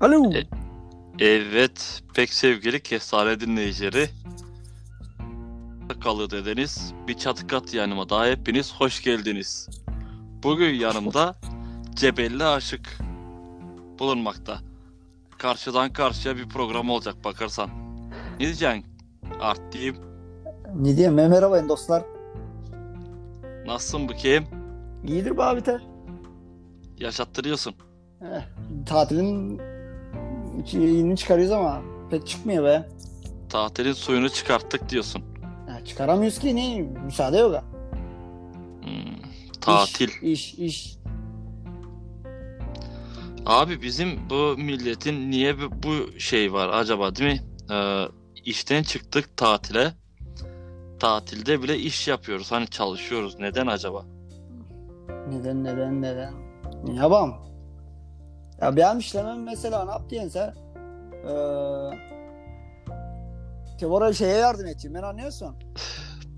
Alo. E- Evet, pek sevgili kestane dinleyicileri. Kalı dediniz, bir çatı kat yanıma daha hepiniz hoş geldiniz. Bugün yanımda Cebelli Aşık bulunmakta. Karşıdan karşıya bir program olacak bakarsan. Ne diyeceksin? Art diyeyim. Ne diyeyim? Merhaba dostlar. Nasılsın bakayım? İyidir be abi te. Yaşattırıyorsun. Eh, tatilin yeni çıkarıyoruz ama pek çıkmıyor be. Tatilin suyunu çıkarttık diyorsun. Eh, çıkaramıyoruz ki ne? Müsaade yok ha. Hmm, tatil. İş, iş, iş. Abi bizim bu milletin niye bu, şey var acaba değil mi? Ee, işten çıktık tatile. Tatilde bile iş yapıyoruz. Hani çalışıyoruz. Neden acaba? Neden, neden, neden? Ne yapalım? Ya benim işlemem mesela ne yaptın sen? Ee, Tevor'a şeye yardım edeyim ben anlıyorsun.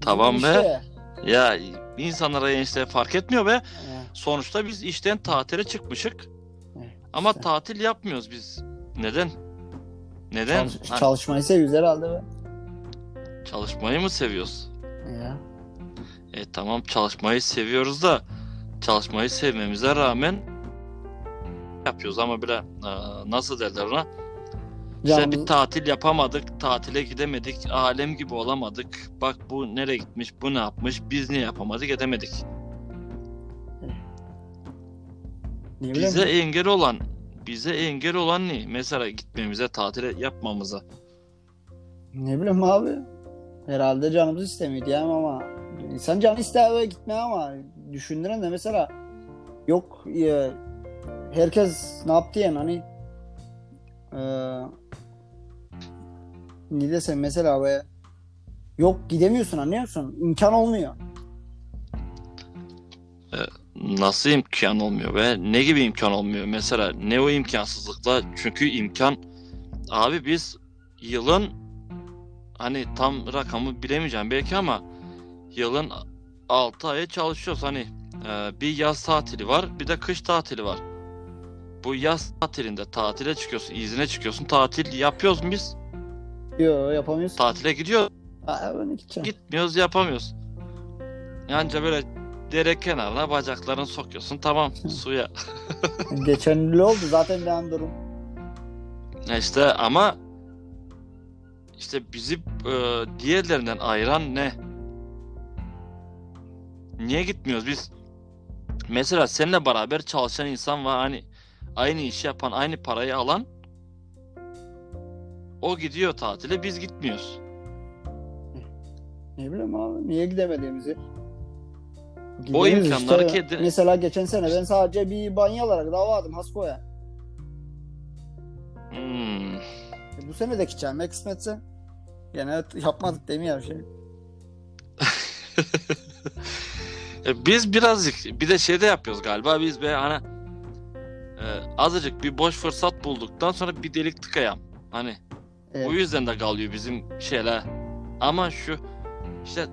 Tamam Bizim be. işte. Ya insanlara işte fark etmiyor be. Sonuçta biz işten tatile çıkmışık. Evet, Ama işte. tatil yapmıyoruz biz. Neden? Neden? çalış- Hani çalışmayı seviyoruz herhalde be. çalışmayı mı seviyoruz? Ya. E tamam çalışmayı seviyoruz da çalışmayı sevmemize rağmen yapıyoruz ama bile e, nasıl derler ona? İşte Canımız- bir tatil yapamadık, tatile gidemedik, alem gibi olamadık. Bak bu nereye gitmiş, bu ne yapmış, biz niye yapamadık, edemedik. bileyim, Bize engel olan, bize engel olan ne? Mesela gitmemize, tatile yapmamıza. ne bileyim abi. Herhalde canımız istemiyor diyeyim ama insan canı ister ve gitmeye ama düşündüren de mesela yok ya, herkes ne yaptı yani hani eee ne desem mesela be yok gidemiyorsun anlıyor musun? İmkan olmuyor. Nasıl imkan olmuyor be? Ne gibi imkan olmuyor? Mesela ne o imkansızlıkla? Çünkü imkan abi biz yılın hani tam rakamı bilemeyeceğim belki ama yılın 6 ayı çalışıyoruz. Hani e, bir yaz tatili var, bir de kış tatili var. Bu yaz tatilinde tatile çıkıyorsun, izine çıkıyorsun. Tatil yapıyoruz biz? Yok yapamıyorsun. Tatile gidiyoruz, Aa, ben gideceğim. gitmiyoruz, yapamıyoruz. Yanca böyle dere kenarına bacaklarını sokuyorsun. Tamam, suya. Geçen yıl oldu zaten ben durum. İşte ama işte bizi e, diğerlerinden ayıran ne? Niye gitmiyoruz biz? Mesela seninle beraber çalışan insan var hani aynı işi yapan, aynı parayı alan o gidiyor tatile, biz gitmiyoruz. Ne bileyim abi niye gidemediğimizi. O Gideriz imkanları işte. kedi- Mesela geçen sene ben sadece bir banyo alarak davadım Hasko'ya. Hmm. E, bu sene de gideceğim kısmetse. Gene yapmadık değil mi ya bir şey? E, biz birazcık bir de şey de yapıyoruz galiba biz be hani azıcık bir boş fırsat bulduktan sonra bir delik tıkayam. Hani Evet. O yüzden de kalıyor bizim şeyler. Ama şu işte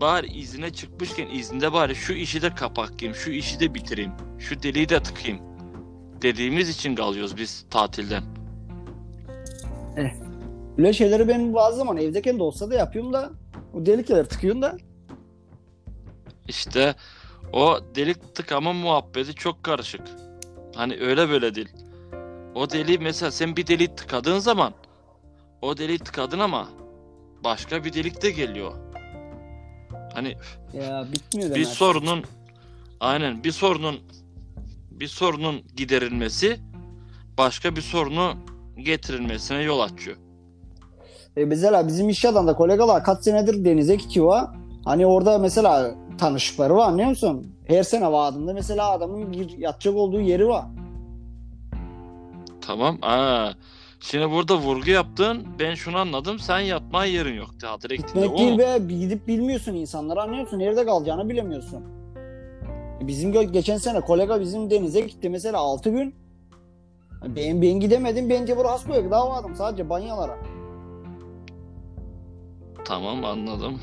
bari izine çıkmışken izinde bari şu işi de kapatayım, şu işi de bitireyim, şu deliği de tıkayım dediğimiz için kalıyoruz biz tatilden. Böyle şeyleri ben bazı zaman evdeyken de olsa da yapıyorum da o delikleri tıkıyorum da İşte o delik tıkama muhabbeti çok karışık. Hani öyle böyle değil. O deliği mesela sen bir deliği tıkadığın zaman o deliği tıkadın ama başka bir delik de geliyor. Hani ya bitmiyor bir demek. sorunun aynen bir sorunun bir sorunun giderilmesi başka bir sorunu getirilmesine yol açıyor. E mesela bizim iş adamda kolegalar kaç senedir denize gidiyor. Hani orada mesela tanışıkları var anlıyor musun? Her sene vadında mesela adamın bir yatacak olduğu yeri var. Tamam. Aa, şimdi burada vurgu yaptın. Ben şunu anladım. Sen yatmaya yerin yok. Gittiğinde Gitmek değil be gidip bilmiyorsun insanları anlıyor musun? Nerede kalacağını bilemiyorsun. E Bizim geçen sene kolega bizim denize gitti mesela 6 gün. Ben, ben gidemedim. Bence burası Hasbo'ya davadım sadece banyalara. Tamam anladım.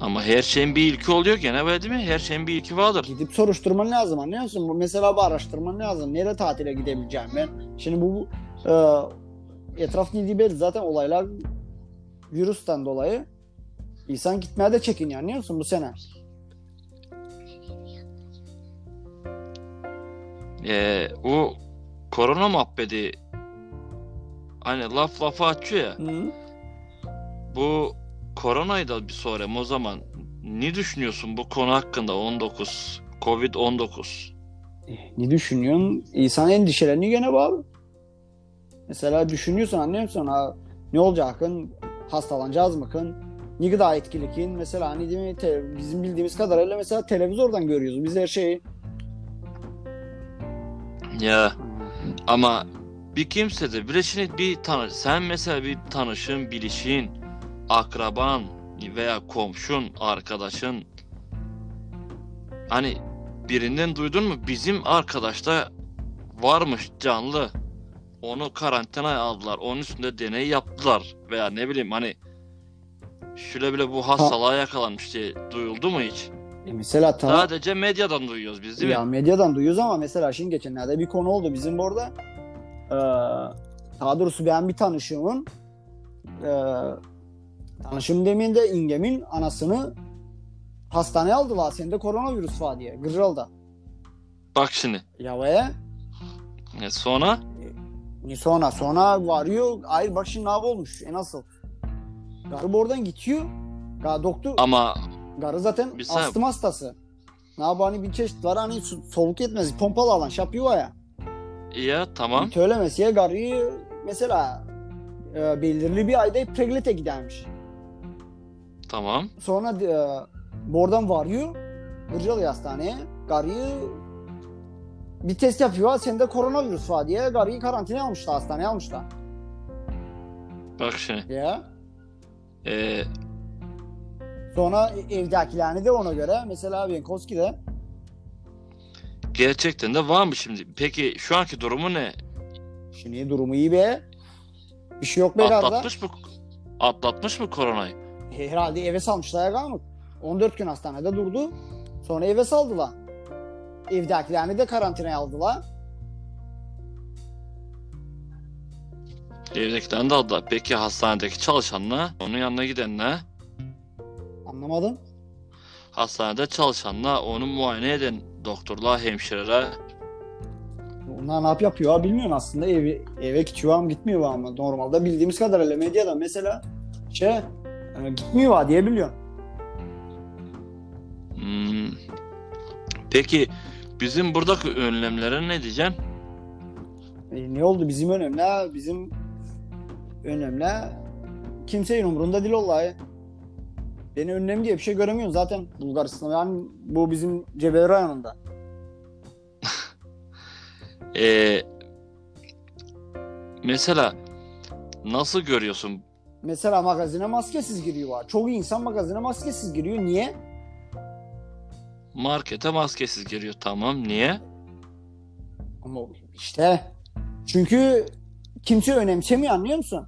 Ama her şeyin bir ilki oluyor gene böyle değil mi? Her şeyin bir ilki vardır. Gidip soruşturman lazım anlıyor musun? Bu Mesela bir araştırman lazım. Nereye tatile gidebileceğim ben? Şimdi bu bu e, etraf bildiği belli zaten olaylar virüsten dolayı insan gitmeye de çekiniyor anlıyor musun bu sene? Ee, o korona muhabbeti hani laf lafa açıyor ya. Hı. Bu koronayı da bir sorayım o zaman. Ne düşünüyorsun bu konu hakkında 19 Covid-19? Ne düşünüyorsun? İnsan endişelerini gene bağlı. Mesela düşünüyorsun anlıyor musun? Ha, ne olacakın? Hastalanacağız mı? Ne kadar etkilikin? Mesela hani değil mi? Te- bizim bildiğimiz kadarıyla mesela televizyondan görüyoruz biz her şeyi. Ya ama bir kimse de bir bir tanış sen mesela bir tanışın, bilişin, akraban veya komşun, arkadaşın hani birinden duydun mu bizim arkadaşta varmış canlı onu karantinaya aldılar onun üstünde deney yaptılar veya ne bileyim hani şöyle bile bu hastalığa yakalanmış diye duyuldu mu hiç? E mesela ta- Sadece medyadan duyuyoruz biz değil ya mi? medyadan duyuyoruz ama mesela şimdi geçenlerde bir konu oldu bizim orada. Ee, daha doğrusu ben bir tanışımın e, tanışım demeyeyim de İngem'in anasını hastaneye aldılar. Sende koronavirüs var diye. Gırral'da. Bak şimdi. Ya ve E sonra ne sonra sonra varıyor. Hayır bak şimdi ne olmuş. E nasıl? Garı oradan gidiyor. Ga doktor ama garı zaten Bir astım hastası. Ne yapıyor hani bir çeşit var hani soluk yetmez. Pompalı alan yapıyor ya. ya tamam. Söylemesiye garıyı mesela e, belirli bir ayda preglete gidermiş. Tamam. Sonra e, buradan varıyor. Gırcalı hastaneye. Garıyı bir test yapıyor. Sende koronavirüs var diye garıyı karantinaya almışlar. Hastaneye almışlar. Bak şimdi. Ya. E, Sonra evdekilerini de ona göre mesela Benkovski'de gerçekten de var mı şimdi? Peki şu anki durumu ne? şimdi durumu iyi be. Bir şey yok be garda. Atlatmış mı? Atlatmış mı koronayı? Herhalde eve salmışlar kalmış. 14 gün hastanede durdu. Sonra eve saldılar. Evdekilerini de karantinaya aldılar. Evdekilerini de aldılar. Peki hastanedeki çalışanla, onun yanına gidenle, Anlamadım. hastanede çalışanla, onu muayene eden doktorlar, hemşireler. Onlar ne yap yapıyor bilmiyorum aslında eve, eve gidiyor ama gitmiyor ama normalde bildiğimiz kadarıyla medyada mesela şey e, gitmiyor ha diye biliyorum. Hmm. Peki bizim buradaki önlemlere ne diyeceksin? E, ne oldu bizim önemli bizim önemli kimsenin umurunda değil vallahi. Beni önlem diye bir şey göremiyorum zaten Bulgaristan'da yani bu bizim Cebeli rayonunda. Ee, mesela nasıl görüyorsun? Mesela magazine maskesiz giriyor. Çoğu insan magazine maskesiz giriyor. Niye? Markete maskesiz giriyor. Tamam. Niye? Ama işte çünkü kimse önemsemiyor anlıyor musun?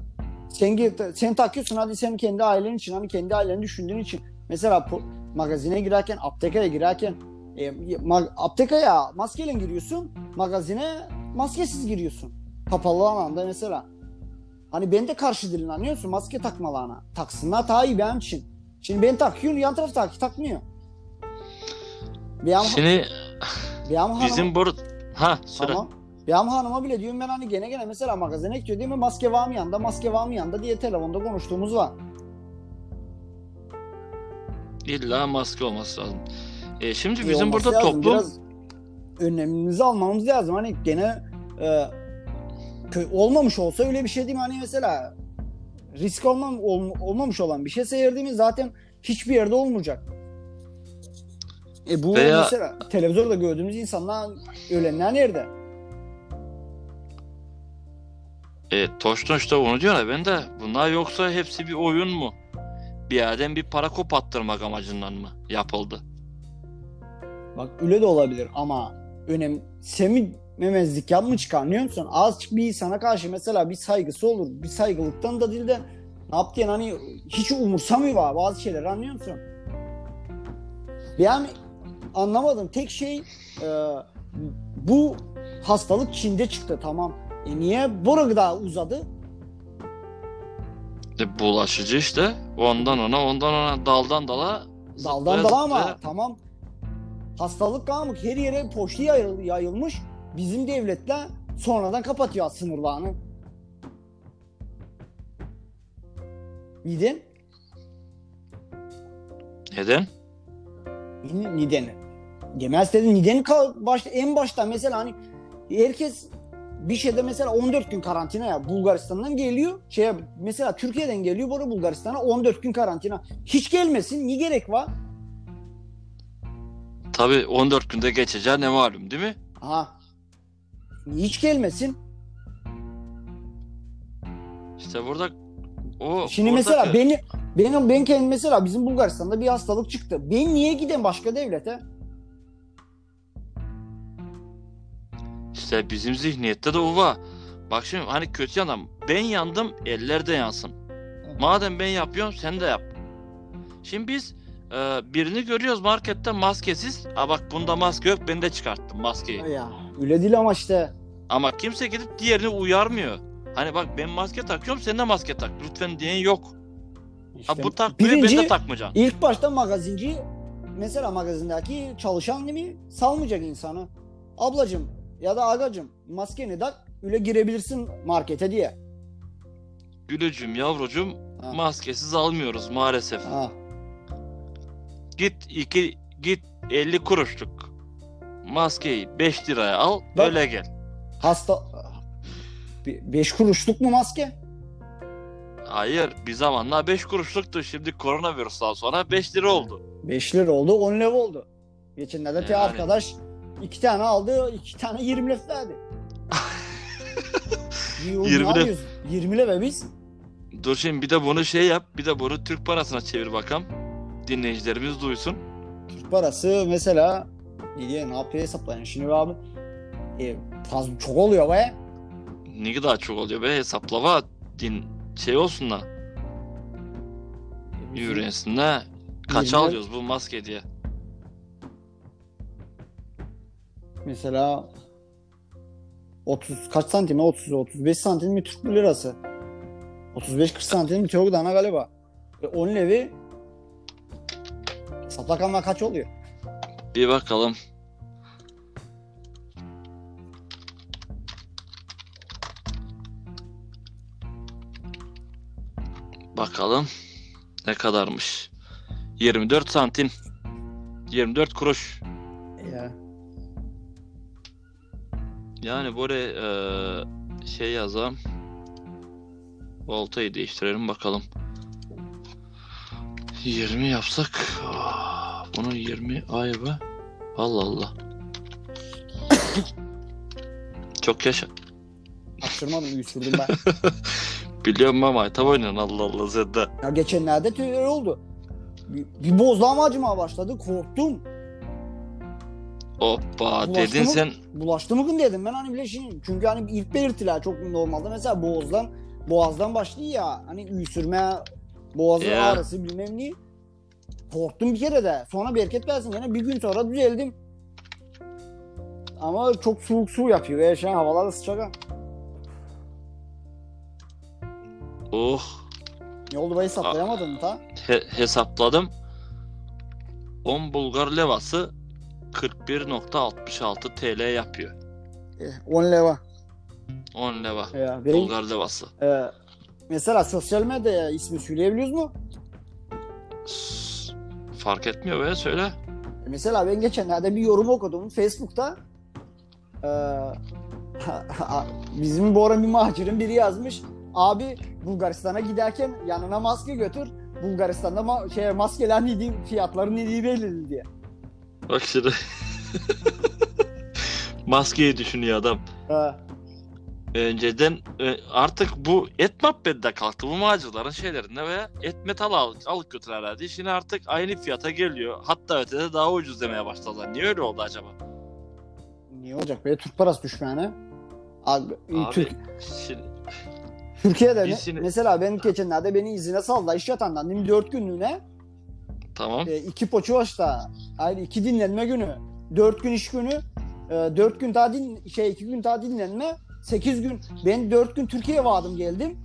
Sen, gir- sen takıyorsun hadi sen kendi ailen için hani kendi aileni düşündüğün için. Mesela magazine girerken, aptekaya girerken e, ma- aptekaya maskeyle giriyorsun, magazine maskesiz giriyorsun. Kapalı alanda mesela. Hani ben de karşı değilim anlıyor musun? Maske takmalarına. Taksınlar daha iyi benim için. Şimdi ben takıyorum yan taraf tak takmıyor. Benim, Şimdi benim bizim burada... Ha söyle. Tamam. Benim hanıma bile diyorum ben hani gene gene mesela magazine gidiyor değil mi maske var mı yanında maske var mı yanında diye telefonda konuştuğumuz var. İlla maske olması lazım. E, şimdi bizim olması burada lazım. toplum... Biraz önlemimizi almamız lazım. Hani gene e, olmamış olsa öyle bir şey değil mi? Hani mesela risk olmam, ol- olmamış olan bir şey seyirdiğimiz zaten hiçbir yerde olmayacak. E bu Veya- mesela televizyonda gördüğümüz insanlar ölenler nerede? E, Toştoş da onu diyor ya ben de bunlar yoksa hepsi bir oyun mu? Bir yerden bir para kopattırmak amacından mı yapıldı? Bak öyle de olabilir ama önemsememezlik yapma çıkar anlıyor musun? Azıcık bir insana karşı mesela bir saygısı olur. Bir saygılıktan da değil de ne yaptığın hani hiç umursamıyor var bazı şeyler anlıyor musun? Yani anlamadım tek şey e, bu hastalık Çin'de çıktı tamam. E niye boru daha uzadı? E, bulaşıcı işte. Ondan ona, ondan ona, daldan dala. Daldan dala ama tamam. Hastalık kalmış. Her yere yayıl- yayılmış. Bizim devletler sonradan kapatıyor sınırlarını. Neden? Neden? Neden? Demez dedim. Neden başta, en başta mesela hani herkes bir şeyde mesela 14 gün karantina ya Bulgaristan'dan geliyor. Şey mesela Türkiye'den geliyor burada Bulgaristan'a 14 gün karantina. Hiç gelmesin. Ne gerek var? Tabii 14 günde geçeceği ne malum değil mi? Ha. Hiç gelmesin. İşte burada o Şimdi oradaki- mesela beni benim ben kendim mesela bizim Bulgaristan'da bir hastalık çıktı. Ben niye gideyim başka devlete? İşte bizim zihniyette de o var. Bak şimdi hani kötü yandan ben yandım eller de yansın. Madem ben yapıyorum sen de yap. Şimdi biz e, birini görüyoruz markette maskesiz. Ha bak bunda maske yok ben de çıkarttım maskeyi. Ya öyle değil ama işte. Ama kimse gidip diğerini uyarmıyor. Hani bak ben maske takıyorum sen de maske tak. Lütfen diyen yok. Ha işte bu takmıyor ben birinci- de takmayacağım. İlk başta magazinci mesela magazindeki çalışan değil mi salmayacak insanı. Ablacım ya da agacım maskeni tak öyle girebilirsin markete diye. Gülücüm yavrucum Ha. maskesiz almıyoruz maalesef. Ha. Git iki git 50 kuruşluk maskeyi 5 liraya al Bak- öyle gel. Hasta 5 kuruşluk mu maske? Hayır bir zamanlar 5 kuruşluktu şimdi koronavirüsten sonra 5 lira oldu. 5 lira oldu 10 lira oldu. Geçenlerde Yani. arkadaş 2 tane aldı 2 tane 20 lira verdi. 20 20 lira. lira. 20 lira biz. Dur şimdi bir de bunu şey yap bir de bunu Türk parasına çevir bakalım. Dinleyicilerimiz duysun. Türk parası mesela ne diye ne yapıyor hesaplayın şimdi abi. E, fazla çok oluyor be. Ne kadar çok oluyor be hesaplama din şey olsun da öğrensin de kaç 20 alıyoruz bu maske diye. Mesela 30 kaç santim? 30 35 santim mi Türk lirası? 35 40 santim çok dana galiba. E 10 levi kanla kaç oluyor? Bir bakalım. Bakalım ne kadarmış. 24 santim. 24 kuruş. Ya. Yani böyle eee, şey yazalım. Voltayı değiştirelim bakalım. 20 yapsak. ah, Bunu 20 ay be. Allah Allah. Çok yaşa. Açtırmadım uyuşturdum ben. Biliyorum ama tabi oynuyorsun Allah Allah de. ya geçenlerde de öyle oldu. Bir, bir bozlağım acımaya başladı. Korktum. Hoppa Bulaştı dedin mı? sen. Bulaştı mı dedim ben hani bile şey. Çünkü hani ilk belirtiler çok normalde mesela boğazdan boğazdan başlıyor ya hani üysürme boğazın Ya. ağrısı bilmem ne. Korktum bir kere de. Sonra bereket versin gene bir gün sonra düzeldim. Ama çok soğuk su yapıyor ve şu an havalar da sıcak. Oh oldu ben hesaplayamadın ta? he- hesapladım. 10 Bulgar levası 41.66 TL yapıyor. Eh, 10 leva. 10 leva. Ya, benim, Bulgar levası. e, mesela sosyal medya ismi söyleyebiliyoruz mu? S- Fark etmiyor be söyle. Mesela ben geçenlerde bir yorum okudum Facebook'ta. Ee, bizim bu ara bir mahirin biri yazmış. Abi Bulgaristan'a giderken yanına maske götür. Bulgaristan'da ma- şey maskeler ne diye, fiyatları ne diye belirli diye. Bak şimdi. Maskeyi düşünüyor adam. Ee, Önceden e, artık bu et muhabbeti kalktı. Bu mağazaların şeylerinde ve et metal al, alıp götürürlerdi. Şimdi artık aynı fiyata geliyor. Hatta ötede daha ucuz demeye başladılar. Niye öyle oldu acaba? niye olacak be Türk parası düşmeyene? Abi, Abi, Türk, şimdi, Türkiye'de ne- şimdi- mesela ben geçenlerde beni izine saldı iş yatandan değil mi? 4 günlüğüne tamam. e, iki poçu başta aynı iki dinlenme günü dört gün iş günü e, dört gün daha din şey iki gün daha dinlenme 8 gün ben 4 gün Türkiye'ye vardım geldim.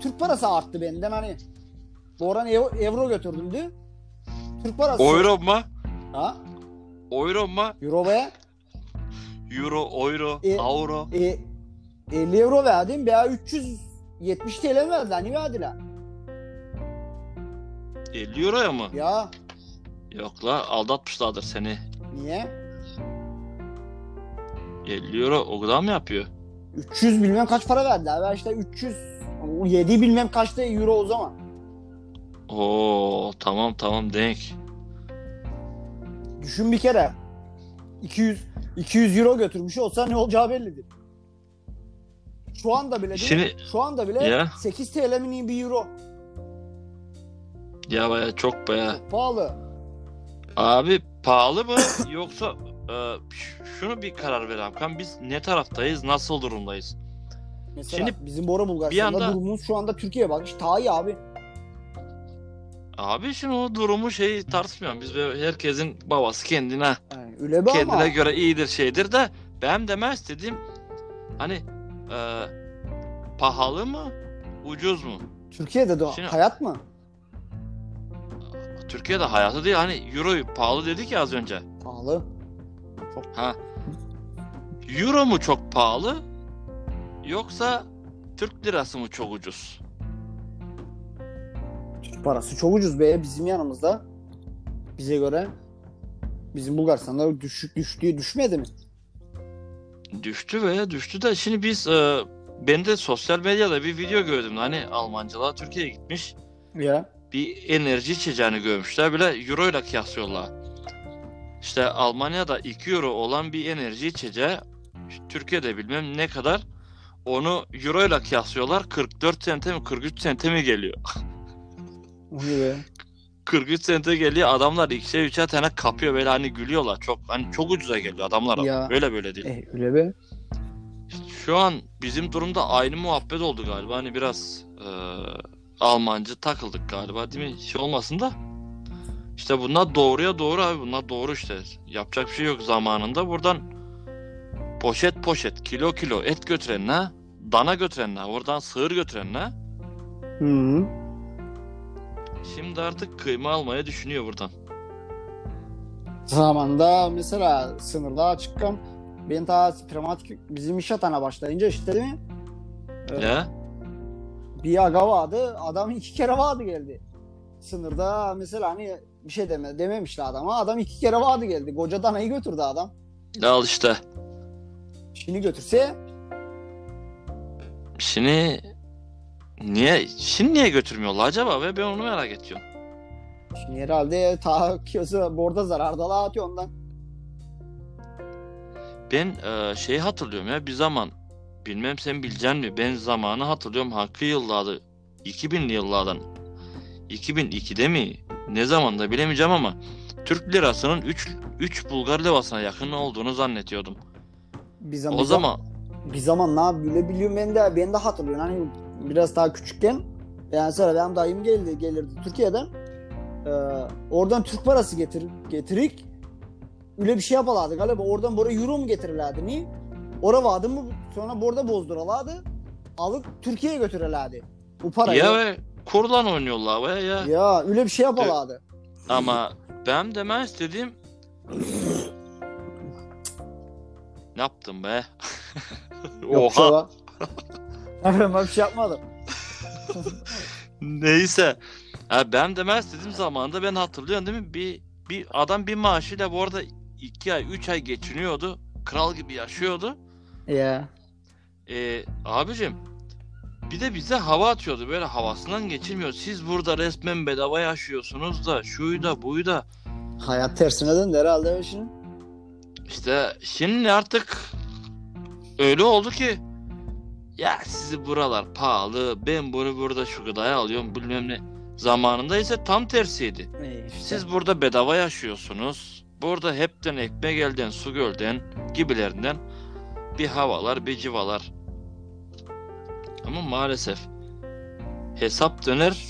Türk parası arttı benden hani. Bu oran ev- euro götürdümdü. Türk parası. Euro mu? Ha? Euro mu? Euro be. Euro, euro, E- euro. E, 50 euro verdim veya 370 TL mi verdiler? Ne verdiler? 50 euroya mı? Ya Yok la aldatmışlardır seni. niye? 50 euro o kadar mı yapıyor? 300 bilmem kaç para verdiler. Ben işte 300 o 7 bilmem kaçta euro o zaman. Oo tamam tamam denk. Düşün bir kere. 200 200 euro götürmüş olsa ne olacağı bellidir. Şu anda bile değil mi? Şimdi Şu anda bile Ya. 8 TL mi bir euro. ya baya çok baya. Pahalı. Abi pahalı mı yoksa e, şunu bir karar ver Hakan. Biz ne taraftayız? Nasıl durumdayız? Mesela Şimdi bizim Bora Bulgaristan'da anda- durumumuz şu anda Türkiye'ye bak. İşte daha iyi abi. Abi şimdi o durumu şeyi tartışmıyorum. Biz herkesin babası kendine Yani kendine ama. göre iyidir şeydir de ben demek istediğim hani e, pahalı mı ucuz mu? Türkiye'de de Şimdi- hayat mı? Türkiye'de hayatı değil hani euroyu pahalı dedik ya az önce. Pahalı. Ha. Euro mu çok pahalı yoksa Türk lirası mı çok ucuz? Türk parası çok ucuz be bizim yanımızda. Bize göre. Bizim Bulgaristan'da düşük düştü düşmedi mi? Düştü ve düştü de şimdi biz e, ben de sosyal medyada bir video gördüm hani Almancılar Türkiye'ye gitmiş Ya. bir enerji içeceğini görmüşler bile euro ile kıyaslıyorlar. İşte Almanya'da 2 euro olan bir enerji içeceği Türkiye'de bilmem ne kadar onu euro ile kıyaslıyorlar 44 sente mi 43 sente mi geliyor. O ne be? 43 sente geliyor adamlar ikişer üçer tane kapıyor böyle hani gülüyorlar çok hani çok ucuza geliyor adamlar Ya. öyle böyle değil. Eh öyle be. Şu an bizim durumda aynı muhabbet oldu galiba hani biraz e, Almancı takıldık galiba değil mi şey olmasın da işte bunlar doğruya doğru abi bunlar doğru işte yapacak bir şey yok zamanında buradan poşet poşet kilo kilo et götürenler dana götürenler oradan sığır götürenler Hı -hı. Şimdi artık kıyma almaya düşünüyor buradan. Zamanında mesela sınırda açıkkam ben ta prematik bizim iş atana başlayınca işte değil mi? Ee, Ya bir aga vardı. Adam iki kere vardı geldi. Sınırda mesela hani bir şey deme, dememişler adama. Adam iki kere vardı geldi. Koca danayı götürdü adam. al işte Şimdi götürse şimdi niye şimdi niye götürmüyorlar acaba ve ben onu merak ediyorum. şimdi herhalde ta kiyosu borda zararda atıyor ondan. Ben e, şeyi hatırlıyorum ya bir zaman bilmem sen bileceksin mi ben zamanı hatırlıyorum hakkı yıllarda 2000'li yıllardan 2002'de mi ne zamanda bilemeyeceğim ama Türk lirasının 3 3 Bulgar lirasına yakın olduğunu zannediyordum. Bir zaman, O zaman bir zaman ne yapıyor bile biliyorum ben de ben de hatırlıyorum. Hani biraz daha küçükken yani sonra benim dayım geldi gelirdi Türkiye'den. Ee, oradan Türk parası getir getirik. Öyle bir şey yaparlardı galiba. Oradan buraya euro mu getirirlerdi? Niye? Ora vardı mı sonra burada bozdurarlardı. Alıp Türkiye'ye götürürlerdi. Bu parayı. ya Ya, ve kurlan oynuyorlar ve ya. öyle bir şey yaparlardı. Ama ben demek istediğim ne yaptım be? Oha. ben bir şey yapmadım. Neyse. Ha, ben demek istediğim zamanda ben hatırlıyorum değil mi? Bir, bir adam bir maaşıyla bu arada 2 ay 3 ay geçiniyordu. Kral gibi yaşıyordu. Ya. Ee, abicim bir de bize hava atıyordu. Böyle havasından geçilmiyor. Siz burada resmen bedava yaşıyorsunuz da şuyu da buyu da. Hayat tersine döndü herhalde şimdi. İşte şimdi artık öyle oldu ki ya sizi buralar pahalı ben bunu burada şu kadar alıyorum bilmem ne. Zamanında ise tam tersiydi. İyi işte. Siz burada bedava yaşıyorsunuz. Burada hepten ekmek elden su gölden gibilerinden bir havalar bir civalar. Ama maalesef hesap döner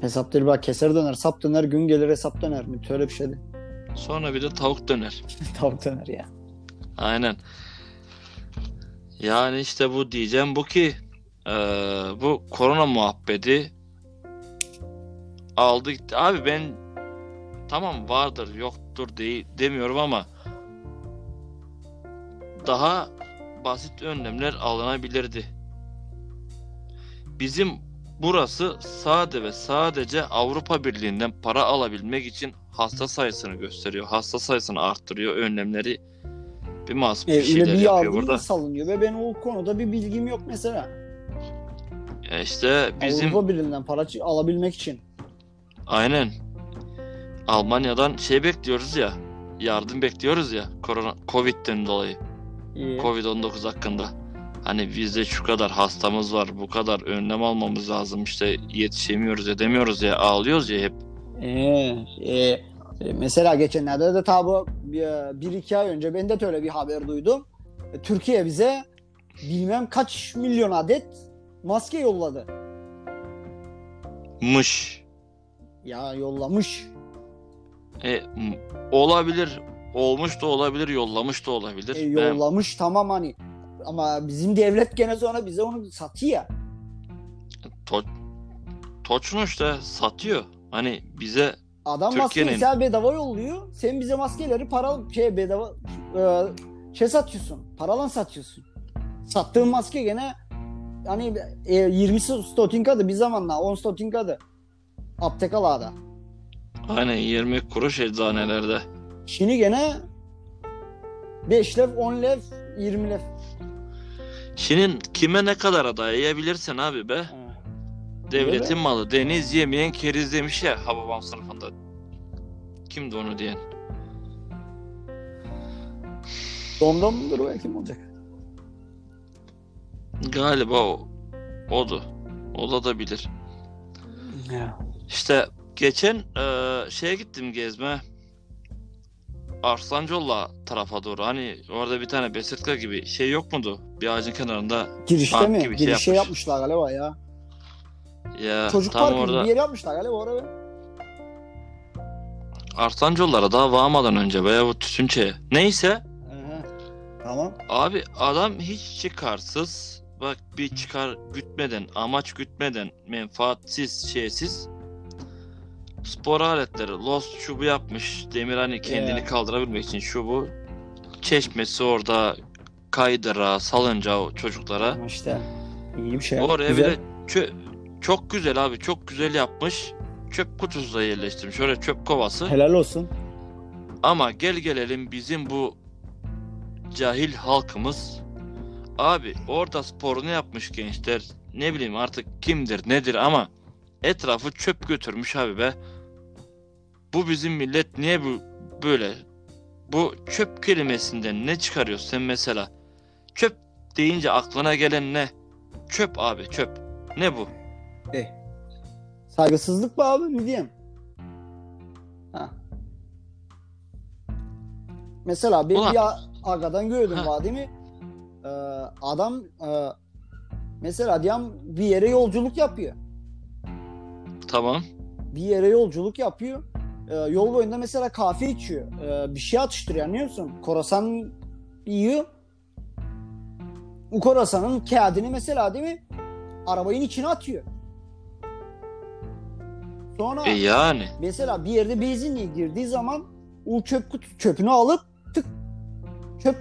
Hesap değil bak keser döner, sap döner, gün gelir hesap döner mi? Öyle bir şeydi. sonra bir de tavuk döner. Tavuk döner ya. Aynen. Yani işte bu diyeceğim bu ki eee, bu korona muhabbeti aldı gitti. Abi ben tamam vardır yoktur değil demiyorum ama daha basit önlemler alınabilirdi. Bizim burası sade ve sadece Avrupa Birliği'nden para alabilmek için hasta sayısını gösteriyor. Hasta sayısını arttırıyor. Önlemleri bir masum E, bir şeyler bir yapıyor burada. salınıyor ve benim o konuda bir bilgim yok mesela. Ya işte bizim Avrupa Birliği'nden para alabilmek için. aynen Almanya'dan şey bekliyoruz ya. Yardım bekliyoruz ya. Korona Covid'den dolayı. İyi. Covid-19 hakkında. Hani bizde şu kadar hastamız var, bu kadar önlem almamız lazım işte yetişemiyoruz edemiyoruz ya ağlıyoruz ya hep. Ee, e, e, mesela geçenlerde de tabi bir, iki ay önce ben de öyle bir haber duydum. E, Türkiye bize bilmem kaç milyon adet maske yolladı. Mış. Ya yollamış. E, olabilir, olmuş da olabilir, yollamış da olabilir. E, Ben- yollamış tamam hani. Ama bizim devlet gene sonra bize onu satıyor. ya. To Toçun işte satıyor. Hani bize Adam Türkiye'nin- maskeyi sen bedava yolluyor. Sen bize maskeleri para şey bedava e, şey satıyorsun. Paralan satıyorsun. Sattığın maske gene hani e, 20 stotinkadı bir zamanla 10 stotinkadı. Aptekalarda. hani 20 kuruş eczanelerde. Şimdi gene 5 lev, 10 lev, 20 lev. Şimdi kime ne kadar adayabilirsin abi be? Devletin Öyle. malı. Deniz yemeyen keriz demiş ya Hababam sınıfında. Kimdi onu diyen? Domdomdur o kim olacak? Galiba o. Odu. O da bilir. Ya. İşte geçen eee, şeye gittim gezme. Arslancolla tarafa doğru. Hani orada bir tane besirtka gibi şey yok mudu? Bir ağacın kenarında. Girişte mi? gibi şey Girişe yapmış. yapmışlar galiba ya. Ya Çocuk tam parkı orada bir yer yapmışlar galiba oraya. Arslancollara daha varmadan önce veya bu Tütünçe'ye. Neyse Aha. Tamam. abi adam hiç çıkarsız bak bir çıkar gütmeden amaç gütmeden menfaatsiz şeysiz spor aletleri Lost şubu yapmış demir hani kendini Ya. kaldırabilmek için şubu çeşmesi orada kaydıra salınca çocuklara işte iyi bir şey. oraya Güzel. bir de çö- çok güzel abi çok güzel yapmış çöp kutusu da yerleştirmiş öyle çöp kovası Helal olsun. Ama gel gelelim bizim bu cahil halkımız abi orada sporunu yapmış gençler ne bileyim artık kimdir nedir ama etrafı çöp götürmüş abi be. Bu bizim millet niye bu böyle? Bu çöp kelimesinden ne çıkarıyorsun sen mesela? Çöp deyince aklına gelen ne? Çöp abi çöp. Ne bu? Eh. Saygısızlık mı abi ne diyeyim? Ha. Mesela ben Ulan- bir a- agadan gördüm Ha. var değil mi? Ee, adam e, mesela diyelim bir yere yolculuk yapıyor. Tamam. Bir yere yolculuk yapıyor. Ee, yol boyunda mesela kahve içiyor. Ee, bir şey atıştırıyor anlıyor musun? Korasan yiyor. O korasanın kağıdını mesela değil mi? Arabanın içine atıyor. Sonra E yani. mesela bir yerde benzinliğe girdiği zaman o çöp kutu çöpünü alıp tık çöp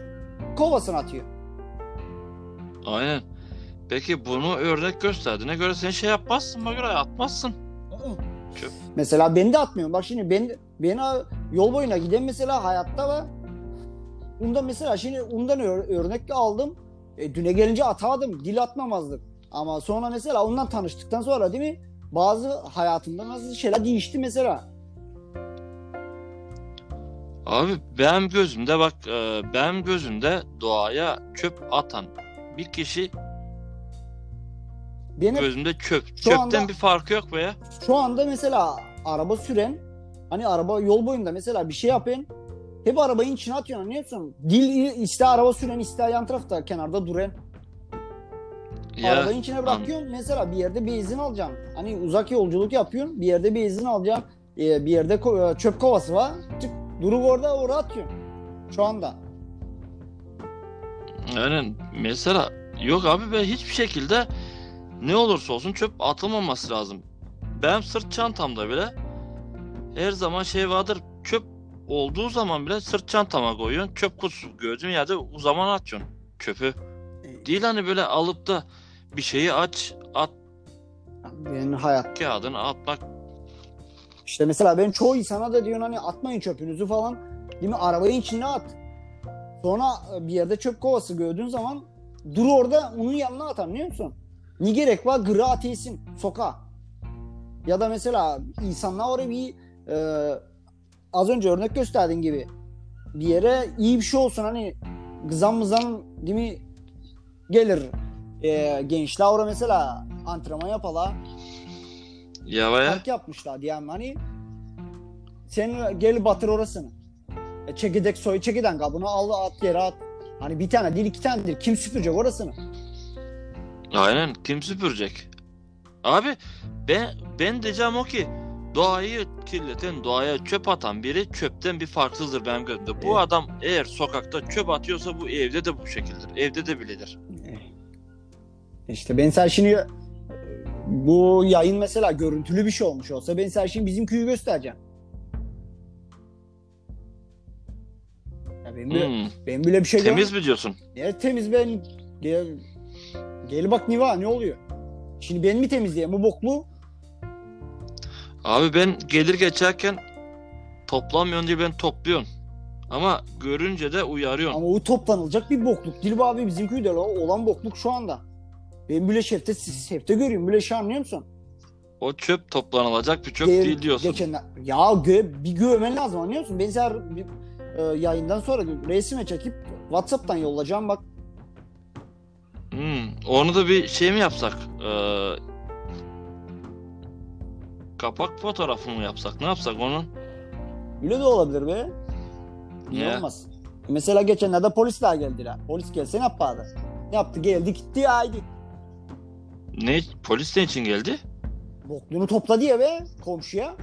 kovasına atıyor. Aynen. Peki bunu örnek gösterdiğine göre sen şey yapmazsın bak oraya atmazsın. Çöp. Mesela ben de atmıyorum. Bak şimdi ben ben yol boyuna giden mesela hayatta var. Ondan mesela şimdi ondan ör- örnek aldım. E, düne gelince atardım. Dil atmamazdık. Ama sonra mesela ondan tanıştıktan sonra değil mi? Bazı hayatımda nasıl şeyler değişti mesela. Abi benim gözümde bak e, benim gözümde doğaya çöp atan bir kişi Benim gözümde çöp. Çöpten anda- bir farkı yok be ya. şu anda mesela araba süren hani araba yol boyunda mesela bir şey yapın hep arabayın içine atıyorsun anlıyor musun? Dil iste araba süren iste yan tarafta kenarda duran. Ya Arabanın içine bırakıyorsun. Mesela bir yerde benzin alacaksın. Hani uzak yolculuk yapıyorsun. Bir yerde benzin alacaksın. Ee, bir yerde ko- çöp kovası var. Tık, durup orada oraya atıyorsun. Şu anda. Yani mesela yok abi ben hiçbir şekilde ne olursa olsun çöp atılmaması lazım. Benim sırt çantamda bile her zaman şey vardır çöp olduğu zaman bile sırt çantama koyuyorsun. Çöp kutusu gördüğün yerde o zaman atıyorsun çöpü. Değil hani böyle alıp da bir şeyi aç at Benim hayat. kağıdını atmak İşte mesela ben çoğu insana da diyorsun hani atmayın çöpünüzü falan. Değil mi? Arabanın içine at. Sonra bir yerde çöp kovası gördüğün zaman dur orada onun yanına at anlıyor musun? Ne gerek var? Gırı atıyorsun sokağa. Ya da mesela insanlar oraya bir e, az önce örnek gösterdiğin gibi bir yere iyi bir şey olsun hani gızan mızan değil mi gelir. E, gençler mesela antrenman yapala ya veya park yapmışlar diyelim hani sen gel batır orasını. E, çekirdek soy çekiden kabını al at yere at. Hani bir tane değil iki tanedir. Kim süpürecek orasını? aynen kim süpürecek? Abi ben ben diyeceğim o ki doğayı kirleten, doğaya çöp atan biri çöpten bir farksızdır benim gözümde. Bu Evet. adam eğer sokakta çöp atıyorsa bu evde de bu şekildir. Evde de biledir. İşte ben e, bu yayın mesela görüntülü bir şey olmuş olsa ben sen şimdi bizim köyü göstereceğim. Ya ben bile, Hmm, ben bile bir şey Temiz mi diyorsun? Ne temiz ben gel, gel bak Niva ne oluyor? Şimdi ben mi temizleyeyim bu boklu? Abi ben gelir geçerken toplamıyorsun diye ben topluyorsun. Ama görünce de uyarıyorsun. Ama o toplanılacak bir bokluk. Dilba abi bizim köyde olan bokluk şu anda. Ben bile şefte, şefte görüyorum. Bile şey anlıyor musun? O çöp toplanılacak bir çöp Diğer- değil diyorsun. Geçenler, ya gö, bir güvemen lazım anlıyor musun? Ben bir, e, yayından sonra resime çekip Whatsapp'tan yollayacağım bak. Hmm, onu da bir şey mi yapsak? Ee, kapak fotoğrafı mı yapsak? Ne yapsak onun? Öyle de olabilir be. Niye olmaz? Mesela geçenlerde polisler geldiler. Polis gelse ne yapardı? Ne yaptı? Geldi gitti haydi. Ne? Polis ne için geldi? Bokluğunu topladı ya be komşuya.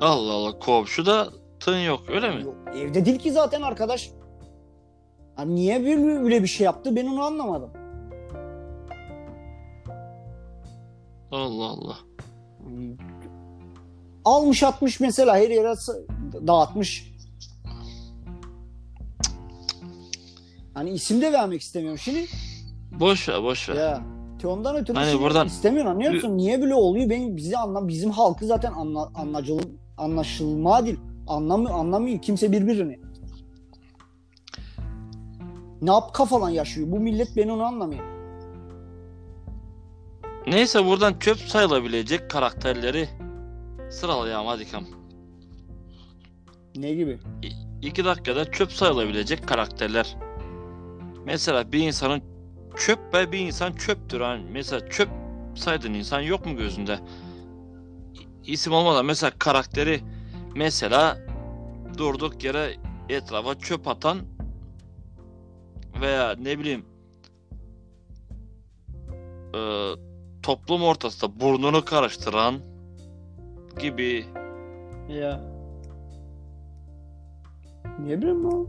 Allah Allah komşu da tın yok öyle mi? Yok, evde değil ki zaten arkadaş. Hani niye böyle, bir şey yaptı ben onu anlamadım. Allah Allah. Hmm. Almış atmış mesela her yere dağıtmış. Hani isim de vermek istemiyorum şimdi. Boş ver boş ver. Ya. Ondan ötürü Hani şimdi buradan- istemiyorum anlıyor musun? Niye böyle oluyor? Ben bizi anlam bizim halkı zaten anla, anlacıl anlaşılma değil. Anlamıyor, anlamıyor kimse birbirini. Ne yap kafalan yaşıyor? Bu millet ben onu anlamıyor. Neyse buradan çöp sayılabilecek karakterleri sıralayalım hadi kam. Ne gibi? İki dakikada çöp sayılabilecek karakterler. Mesela bir insanın çöp ve bir insan çöptür. Hani mesela çöp saydığın insan yok mu gözünde? İsim olmadan mesela karakteri mesela durduk yere etrafa çöp atan veya ne bileyim e, toplum ortasında burnunu karıştıran gibi Ya. Ne bileyim ben.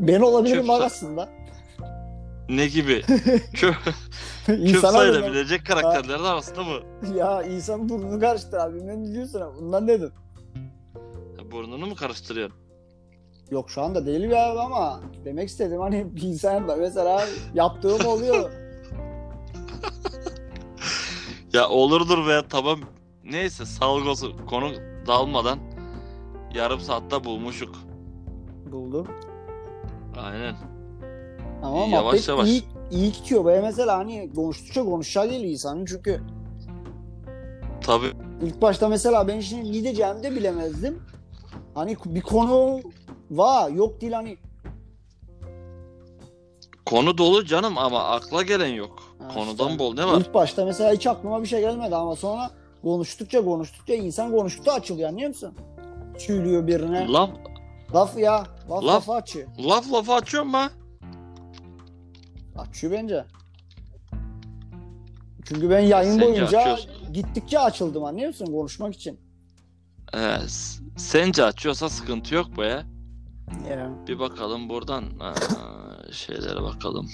Ben olabilirim Çöp aslında. Ne gibi İnsana dedim. sayılabilecek karakterlerin arasında mı? Ya insan burnunu karıştır abi. Ne diyorsun abi? Bundan dedim. Burnunu mu karıştırıyorsun? Yok şu anda değil ya ama demek istedim hani insan mesela yaptığım oluyor. Ya olurdur be tamam. Neyse sağlık olsun. Konu dağılmadan yarım saatte bulmuşuk. Buldum. Aynen. Ama Yavaş yavaş. iyi, iyi gidiyor. Böyle mesela hani konuştukça konuşacağı geliyor insanın çünkü Tabi ilk başta mesela ben şimdi ne diyeceğimi de bilemezdim. Hani bir konu var yok değil hani konu dolu canım ama akla gelen yok. Ha, Konudan işte. bol ne var? İlk başta mesela hiç aklıma bir şey gelmedi ama sonra konuştukça konuştukça insan konuştukça açılıyor anlıyor musun? Söylüyor birine. Laf, Laf ya. Laf, Laf. lafı açıyor. laf lafı açıyor mu? Açıyor bence. Çünkü ben yayın Sence boyunca açıyorsun. gittikçe açıldım anlıyor musun konuşmak için. Ee, sence açıyorsa sıkıntı yok be. Ya. Bir bakalım buradan aa, şeylere bakalım.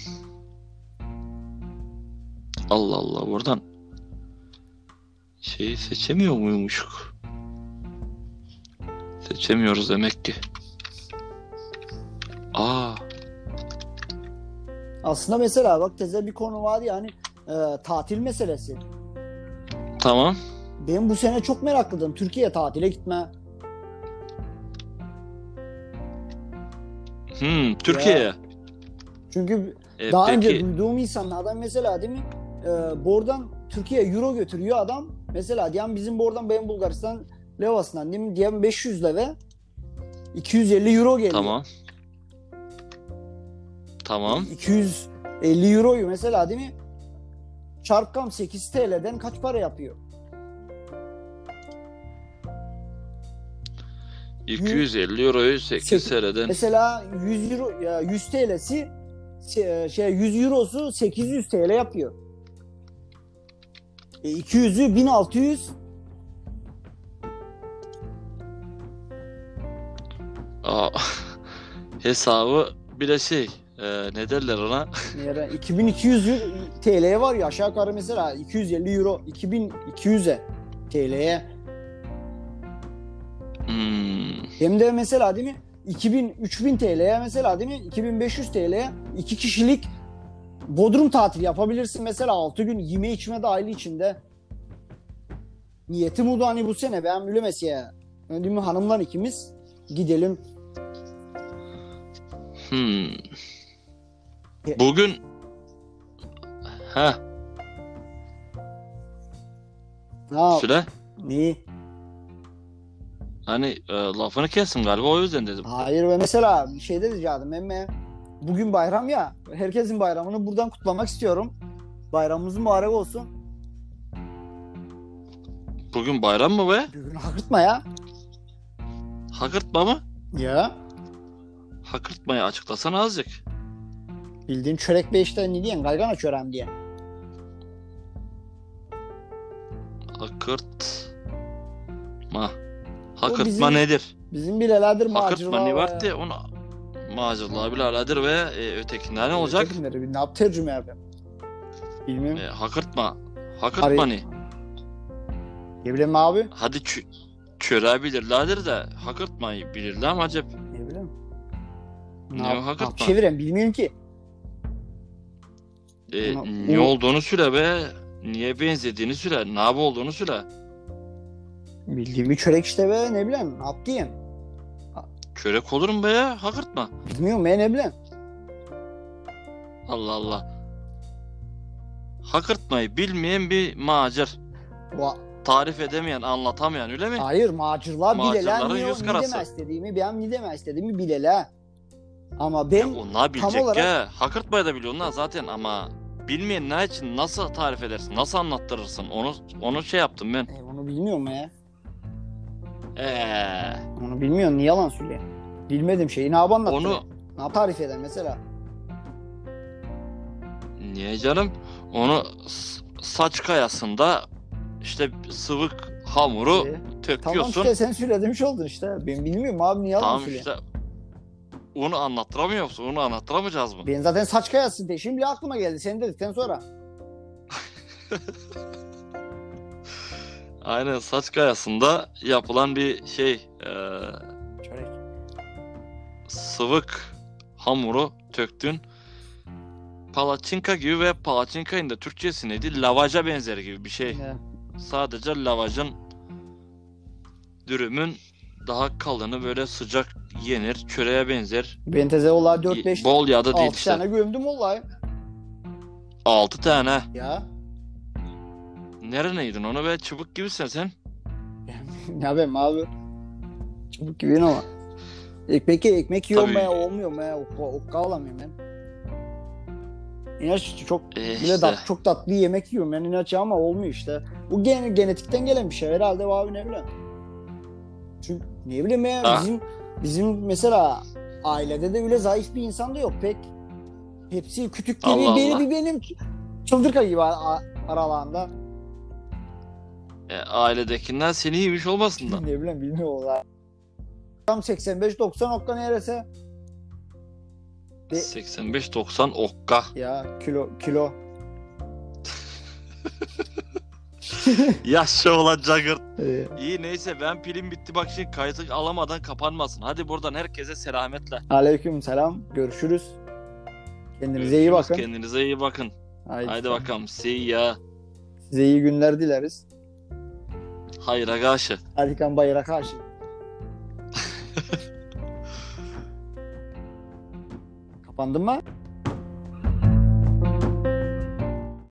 Allah Allah buradan şeyi seçemiyor muymuşuk? Seçemiyoruz demek ki. Aslında mesela bak teze bir konu vardı ya hani e, tatil meselesi. tamam. Ben bu sene çok meraklıydım. Türkiye tatile gitme. Hmm, Türkiye'ye. Çünkü E, daha peki önce duyduğum insanlardan mesela değil mi? E, buradan Türkiye euro götürüyor adam. Mesela diyelim bizim buradan ben Bulgaristan levasından değil mi? Diyelim 500 leve 250 euro geliyor. tamam. Tamam. 250 euroyu mesela değil mi? Çarpkam 8 TL'den kaç para yapıyor? 250 euroyu 8 Sekiz- seneden Mesela 100 euro ya 100 TL'si şey 100 eurosu 800 TL yapıyor. E 200'ü 1600 Aa, hesabı bir de şey e, ne derler ona? yere 2200 euro- TL'ye var ya aşağı yukarı mesela 250 euro 2200'e TL'ye Hmm, hem de mesela değil mi 2000 3000 TL'ye mesela değil mi 2500 TL'ye iki kişilik Bodrum tatili yapabilirsin mesela 6 gün yeme içme dahil içinde. Niyetim o da hani bu sene ben. Değil mi hanımlar ikimiz gidelim. hmm. Bugün ha Ha, süre ne? hani e, lafını kestim galiba o yüzden dedim. Hayır ve mesela bir şey de diyecektim emme. Bugün bayram ya. Herkesin bayramını buradan kutlamak istiyorum. Bayramımız mübarek olsun. Bugün bayram mı be? Bugün hakırtma ya. Hakırtma mı? Ya. Hakırtmayı açıklasana azıcık. Bildiğin çörek beşte ne diyen kaygana çöreğim diye. Hakırtma. Hakırtma bizim nedir? Bizim bilelerdir Hakırtma macera ne var diye onu macırlar bilader ve e, ötekinden ne olacak? Ötekileri bir Ne yap tercüme yapayım. Bilmiyorum. E, hakırtma. Hakırtma ne? Ne bileyim abi. Hadi çö çöreği bilirlerdir de hakırtmayı bilirler mi acaba? Ne bileyim. Ne hakikaten? yap çevireyim bilmiyorum ki. E, Ama ne o- olduğunu söyle be. Niye benzediğini söyle. Ne yapı olduğunu söyle. Bildiğimi çörek işte be ne bileyim. Ne yap diyeyim. Çörek olur mu be ya? Hakırtma. Bilmiyorum be ne bileyim. Allah Allah. Hakırtmayı bilmeyen bir macir. Va- Tarif edemeyen, anlatamayan öyle mi? Hayır macırlar bileler Macırların yüz ne karası. deme istediğimi ben ne deme istediğimi bileler. Ama ben Ya onlar bilecek olarak- ya. Hakırtmayı da biliyorlar zaten ama bilmeyen ne için nasıl tarif edersin, nasıl anlattırırsın onu onu şey yaptım ben. E, onu bilmiyorum ya. Eee Onu bilmiyorum niye yalan söyleyeyim. Bilmediğim şeyi ne yap onu Ne tarif eder mesela. niye canım? Onu saç kayasında işte sıvık hamuru E, tamam töküyorsun. işte sen söylemiş oldun işte. Ben bilmiyorum abi niye yalan Tamam söyleyeyim. işte. Onu anlattıramıyor musun? Onu anlattıramayacağız mı? Ben zaten saç kayası de şimdi aklıma geldi sen dedikten sonra. Aynen saç kayasında yapılan bir şey eee, Çörek. sıvık hamuru töktün. Palaçinka gibi ve palaçinka'nın da Türkçesi neydi? Lavaca benzer gibi bir şey. Sadece lavacın dürümün daha kalını böyle sıcak yenir. Çöreğe benzer. Ben teze olay 4-5 Bol yağda değil 6 işte. tane gömdüm olay. 6 tane. Ya. Nereneydin onu be? Çubuk gibisin sen. ne yapayım abi? Çabuk gibi ama. E, peki ekmek yiyorum Tabii. ben olmuyor mu ya? Okka, okka alamıyorum ben. İnaç çok E bile işte. tat, çok tatlı yemek yiyorum ben inaç ama olmuyor işte. Bu gen, genetikten gelen bir şey herhalde abi ne bileyim. Çünkü ne bileyim ya Ah. bizim bizim mesela ailede de öyle zayıf bir insan da yok pek. Hepsi kütük gibi Allah biri Allah. bir benim çıldırka gibi a- a- aralarında. E, ailedekinden seni yemiş olmasın da. ne bileyim bilmiyorum valla. Tam 85-90 okka neresi? De- 85-90 okka. Ya kilo kilo. Yaşa olan Jagger. İyi neyse ben pilim bitti bak şimdi kayıt alamadan kapanmasın. Hadi buradan herkese selametle. aleyküm selam. Görüşürüz. Kendinize iyi Görüşürüz, bakın. Kendinize iyi bakın. Haydi, Haydi bakalım. See ya. Size iyi günler dileriz. Hayra karşı. Alikan Bayır'a karşı. Kapandın mı?